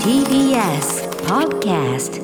TBS Podcast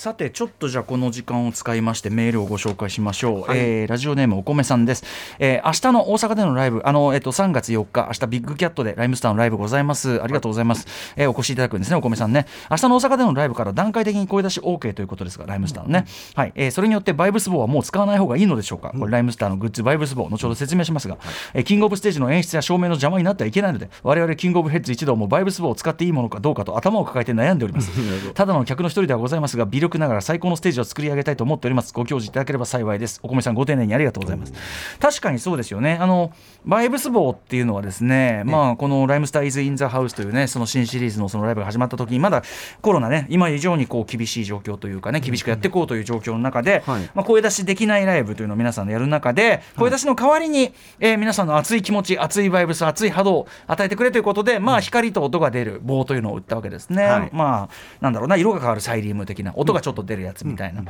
さてちょっとじゃあこの時間を使いましてメールをご紹介しましょう、はい。えーラジオネームお米さんです、えー明日の大阪でのライブあの、えっと3月4日明日ビッグキャットでライムスターのライブございます。ありがとうございます、えーお越しいただくんですねお米さんね。明日の大阪でのライブから段階的に声出し OK ということですがライムスターのね、はい、えーそれによってバイブス棒はもう使わない方がいいのでしょうか。これライムスターのグッズバイブス棒後ほど説明しますが、えーキングオブステージの演出や照明の邪魔になってはいけないので我々キングオブヘッズ一同もバイブス棒を使っていいものかどうかと頭を抱えて悩んでおります。ただの客の一人ではございますが微力ながら最高のステージを作り上げたいと思っております。ご教示いただければ幸いです。お米さんご丁寧にありがとうございます。確かにそうですよね。あのバイブス棒っていうのはですねまあこのライムスターイズインザハウスというねその新シリーズのそのライブが始まった時にまだコロナね今以上にこう厳しい状況というかね厳しくやっていこうという状況の中で、はい。まあ、声出しできないライブというのを皆さんでやる中で声出しの代わりに、えー皆さんの熱い気持ち熱いバイブス熱い波動を与えてくれということで、まあ、光と音が出る棒というのを売ったわけですね、はい。まあなんだろうな色が変わるサイリウム的な音がちょっと出るやつみたいな。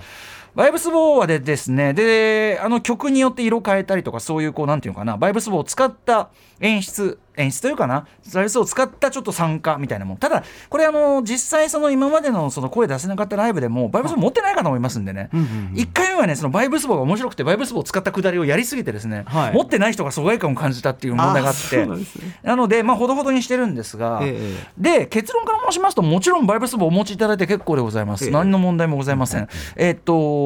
バイブス棒はでですねであの曲によって色変えたりとかそういうこうなんていうのかなバイブス棒を使った演出演出というかなバイブスを使ったちょっと参加みたいなもん。ただこれあの実際その今までのその声出せなかったライブでもバイブス棒持ってない方もいますんでね、一回目はねそのバイブス棒が面白くてバイブス棒を使ったくだりをやりすぎてですね、はい。持ってない人が疎外感を感じたっていう問題があって。なね。なのでまあほどほどにしてるんですが、ええで結論から申しますともちろんバイブス棒お持ちいただいて結構でございます、ええ。何の問題もございません、えっと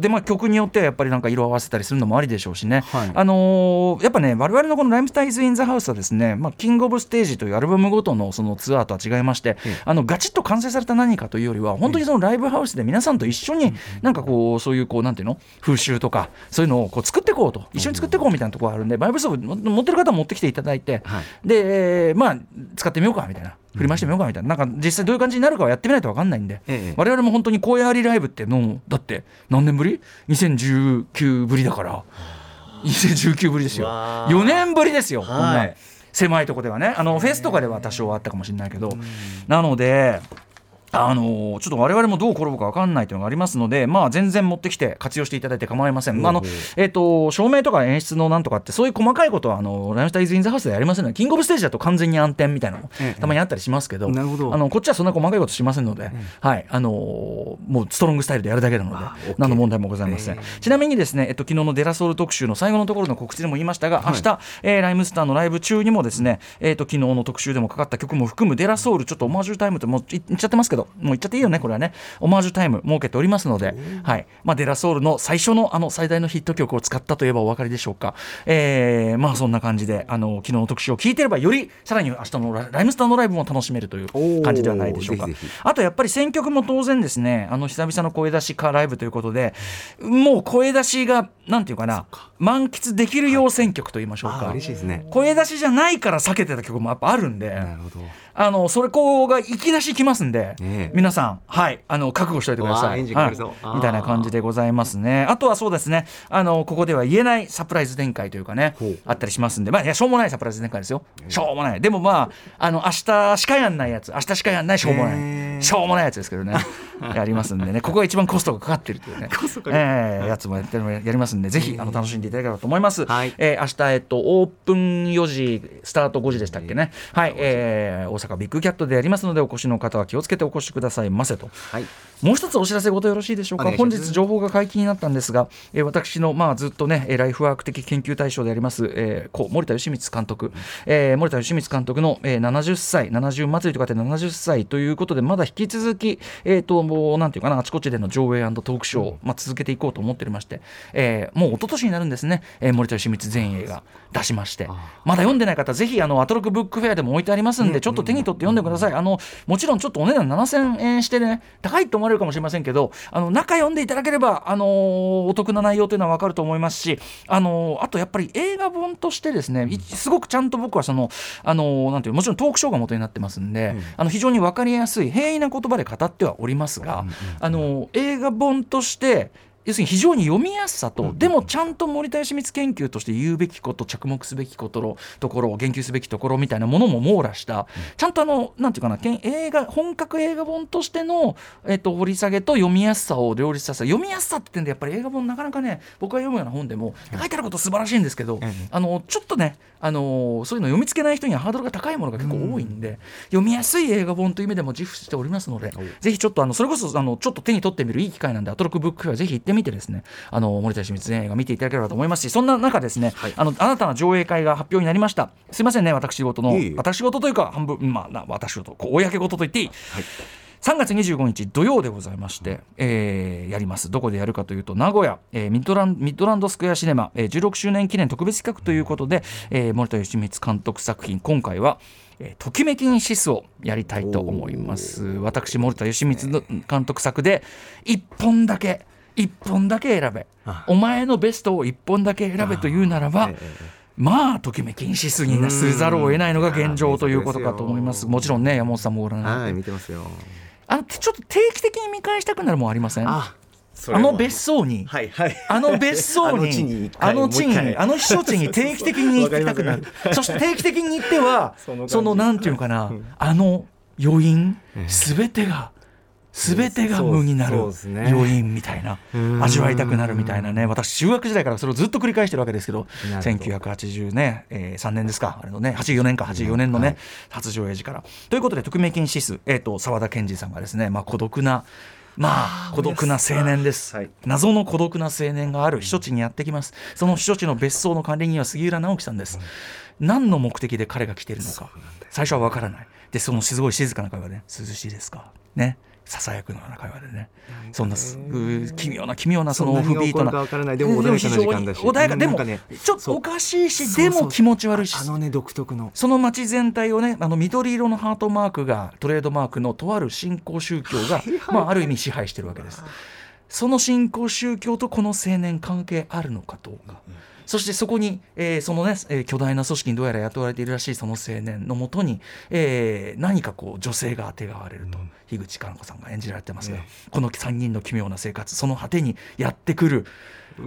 でまあ曲によってはやっぱりなんか色合わせたりするのもありでしょうしね、はい。あのーやっぱね我々のこの「ライムスタイズ・イン・ザ・ハウス」はですね、まあ、キング・オブ・ステージというアルバムごとのそのツアーとは違いまして、ええ。あのガチッと完成された何かというよりは本当にそのライブハウスで皆さんと一緒になんかこうそういうこうなんていうの風習とかそういうのをこう作っていこうと。一緒に作っていこうみたいなところがあるんでバイブスを持ってる方は持ってきていただいて、はい。でまあ使ってみようかみたいな振り回してみようかみたいな。なんか実際どういう感じになるかはやってみないと分かんないんで、ええ。我々も本当に声ありライブってのだって何年ぶり ?2019 ぶりだから。2019ぶりですよ。わー。4年ぶりですよ、はい。こんな狭いとこではね。あのフェスとかでは多少はあったかもしれないけど。なのであのちょっと我々もどう転ぶか分かんないというのがありますので、まあ、全然持ってきて活用していただいて構いません、まああのえっと照明とか演出のなんとかってそういう細かいことはあのライムスターイズ・イン・ザ・ハウスでやりませんのでキング・オブ・ステージだと完全に暗転みたいなのもええ。たまにあったりしますけど、あのこっちはそんな細かいことしませんので、はい。あのもうストロングスタイルでやるだけなので何の問題もございません、えちなみにですね、えっと、昨日のデラソウル特集の最後のところの告知でも言いましたが、明日、えーライムスターのライブ中にもですね、えっと昨日の特集でもかかった曲も含むデラソウルちょっとオマージュタイムってもう言っちゃってますけどもう言っちゃっていいよねこれはね。オマージュタイム設けておりますので、はい。まあ、デラソウルの最初のあの最大のヒット曲を使ったといえばお分かりでしょうか、えーまあそんな感じであの昨日の特集を聞いてればよりさらに明日のラライムスターのライブも楽しめるという感じではないでしょうか。ぜひぜひ。あとやっぱり選曲も当然ですね。あの久々の声出しかライブということでもう声出しがなんていうかな満喫できるよう選曲と言いましょうか。嬉しいですね。声出しじゃないから避けてた曲もやっぱあるんで。なるほどあのそれこうがいきなし来ますんで、ええ。皆さんはいあの覚悟しておいてくだわさい。みたいな感じでございますね。あとはそうですね。あのここでは言えないサプライズ展開というかねあったりしますんで。まあいやしょうもないサプライズ展開ですよ。しょうもない。でもまああの明日しかやんないやつ。明日しかやんないしょうもなへいーしょうもないやつですけどね。やりますんでね。ここが一番コストがかかってるというね。コストええやつもやってやりますんでぜひあの楽しんでいただければと思います、はい。えー明日、えっと、オープン4時スタート5時でしたっけね、はい、えー大阪ビッグキャットでやりますのでお越しの方は気をつけてお越しくださいませと。はい。もう一つお知らせごとよろしいでしょうか。本日情報が解禁になったんですが、えー私の、まあ、ずっとねえーライフワーク的研究対象であります、えー森田義満監督、えー森田義満監督の、えー70歳70祭りとかって70歳ということでまだ引き続き、えー、ともうなんていうかなあちこちでの上映トークショーを、まあ、続けていこうと思っておりまして、えーもう一昨年になるんですね、えー森田義満全映が出しまして。まだ読んでない方ぜひあのアトロクブックフェアでも置いてありますんで、ちょっと手に取って読んでください。あのもちろんちょっとお値段7000円してね高いと思われるかもしれませんけどあの中読んでいただければ、あのーお得な内容というのは分かると思いますし、あのーあとやっぱり映画本としてですねいすごくちゃんと僕はその、あのーなんていうもちろんトークショーが元になってますんで、あの非常に分かりやすい平易な言葉で語ってはおりますが、あのー映画本として要するに非常に読みやすさと、うん。でもちゃんと森田義満研究として言うべきこと着目すべきことのところ言及すべきところみたいなものも網羅した、ちゃんとあのなんていうかなけん映画本格映画本としての、えっと掘り下げと読みやすさを両立させた。読みやすさって点でやっぱり映画本なかなかね僕が読むような本でも書いてあること素晴らしいんですけど、ええあのちょっとねあのそういうの読みつけない人にはハードルが高いものが結構多いんで、読みやすい映画本という意味でも自負しておりますのでぜひちょっとあのそれこそあのちょっと手に取ってみるいい機会なんでアトロックブックフェアぜひ行ってみてですねあの森田清水全映画見ていただければと思いますしそんな中ですね、はい。あの新たな上映会が発表になりました。すいませんね私事の私事というか半分まあな私事公事と言っていい、3月25日土曜でございまして、えーやります。どこでやるかというと名古屋、えーミッドランミッドランドスクエアシネマ、えー16周年記念特別企画ということで、えー森田義満監督作品今回はえーときめきにシスをやりたいと思います。私森田義満の監督作で1本だけ1本だけ選べ。あ。お前のベストを1本だけ選べというならば、まあときめきにシスになせざるを得ないのが現状ということかと思います。うん。もちろんね山本さんもご覧になって。はい見てますよ。あのちょっと定期的に見返したくなるもんありません？あの別荘に、はいはい。あの別荘に。あの地に、あの避暑地に定期的に行きたくなる。そして定期的に行っては、そのなんていうのかな、あの余韻、すべてが。すべてが無になるそうです。ね。余韻みたいなうん。味わいたくなるみたいな。ね私中学時代からそれをずっと繰り返してるわけですけどど。1980ね、えー、3年ですか。あれのね84年か84年のね、はい。初上映時から。ということで「匿名禁止数」えー、と澤田研二さんがですね、まあ、孤独なまあ孤独な青年です、はい。謎の孤独な青年がある避暑地にやってきます。その避暑地の別荘の管理人は杉浦直樹さんです、何の目的で彼が来ているのか。最初は分からない。でそのすごい静かな会話で、ね「涼しいですか?」ねささやくのような会話でね。そんな奇妙な奇妙なそのオフビートなでも穏やかな時間だし。でもねちょっとおかしいしでも気持ち悪いし。あのね独特の。その街全体をねあの緑色のハートマークがトレードマークのとある新興宗教が、まあ、ある意味支配してるわけです。その新興宗教とこの青年関係あるのかどうか。そしてそこに、えーそのね、えー巨大な組織にどうやら雇われているらしいその青年のもとに、えー何かこう女性があてがわれると、樋口加奈子さんが演じられてますが、ね。この3人の奇妙な生活その果てにやってくる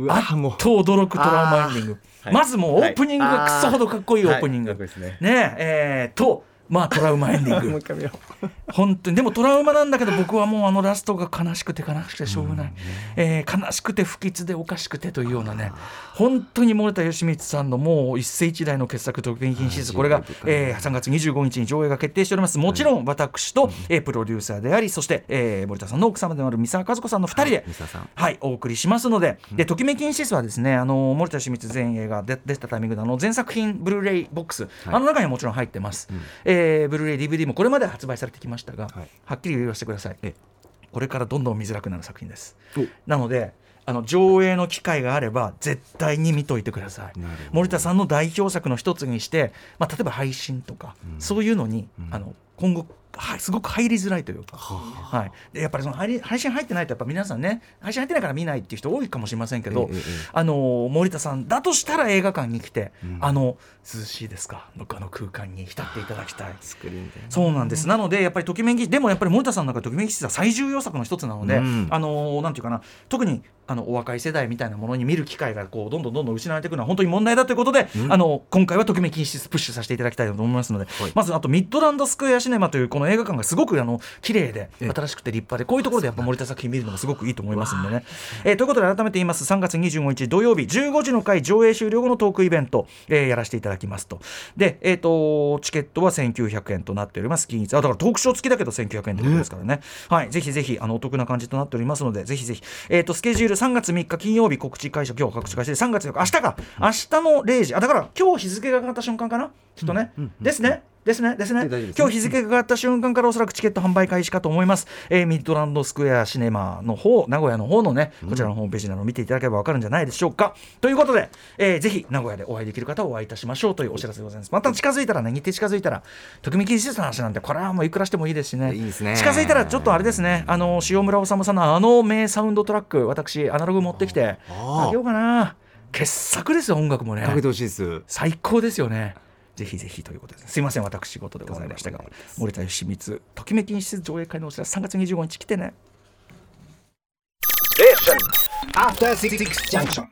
あっと驚くトラウマエンディング、はい。まずもうオープニングがクソほどかっこいいオープニング、はいね。ねえーとまあトラウマエンディング。本当にでもトラウマなんだけど僕はもうあのラストが悲しくて悲しくてしょうがない、えー悲しくて不吉でおかしくてというようなね。本当に森田義満さんのもう一世一代の傑作「特別禁止これが、えー3月25日に上映が決定しております。もちろん私と、えープロデューサーでありそして、えー森田さんの奥様でもある三沢和子さんの2人で、三沢さん。はい、お送りしますので、で、ときめきインシスはですね、あの森田清水全映画で出たタイミングで、あの全作品ブルーレイボックス、あの中にはもちろん入ってます。えーブルーレイ DVD もこれまで発売されてきましたが、はいはっきり言わせてくださいえ。これからどんどん見づらくなる作品ですお。なので。あの上映の機会があれば絶対に見といてください森田さんの代表作の一つにして、まあ、例えば配信とか、そういうのに、あの今後はいすごく入りづらいというか、はい、でやっぱりその配信入ってないとやっぱ皆さんね。配信入ってないから見ないっていう人多いかもしれませんけど、ええええあの森田さんだとしたら映画館に来て、あの涼しいですか？僕あの空間に浸っていただきたい。スクリーンでそうなんです。なので、やっぱりときめき、でもやっぱり森田さんの中でときめき室は最重要作の一つなので、うん。あのーなんていうかな、特にあのお若い世代みたいなものに見る機会がこうどんどんどんどん失われていくのは本当に問題だということで、あの今回はときめき室プッシュさせていただきたいと思いますので、はい。まずあとミッドランドスクエアシネマというこの映画館がすごくあの綺麗でええ。新しくて立派でこういうところでやっぱ森田作品見るのがすごくいいと思いますんでね。えーということで改めて言います。3月25日土曜日15時の回上映終了後のトークイベント、えーやらせていただきますと。で、えー、とチケットは1900円となっております。近日あだからトークショー付きだけど1900円ということですからね。はい、ぜひぜひあのお得な感じとなっておりますのでぜひぜひ、えー、とスケジュール3月3日金曜日告知開始今日告知開始で3月4日明日か。明日の0時。あだから今日日付が変わった瞬間かな？きっとね、ですねですねですねですね。今日日付が変わった瞬間からおそらくチケット販売開始かと思います、えーミッドランドスクエアシネマの方名古屋の方のねこちらのホームページなどを見ていただければ分かるんじゃないでしょうか。ということで、えーぜひ名古屋でお会いできる方はお会いいたしましょうというお知らせでございます。また近づいたらね日程近づいたら特み禁止の話なんてこれはもういくらしてもいいですしね。いいですね。近づいたらちょっとあれですねあの塩村治さんのあの名サウンドトラック私アナログ持ってきてあげようかな。傑作ですよ音楽もね。かけてほしいです。最高ですよね。ぜひぜひということです。すいません、私事でございましたが、森田義満、ときめきに施設上映会のお知らせ、3月25日来てね。After Six Junction.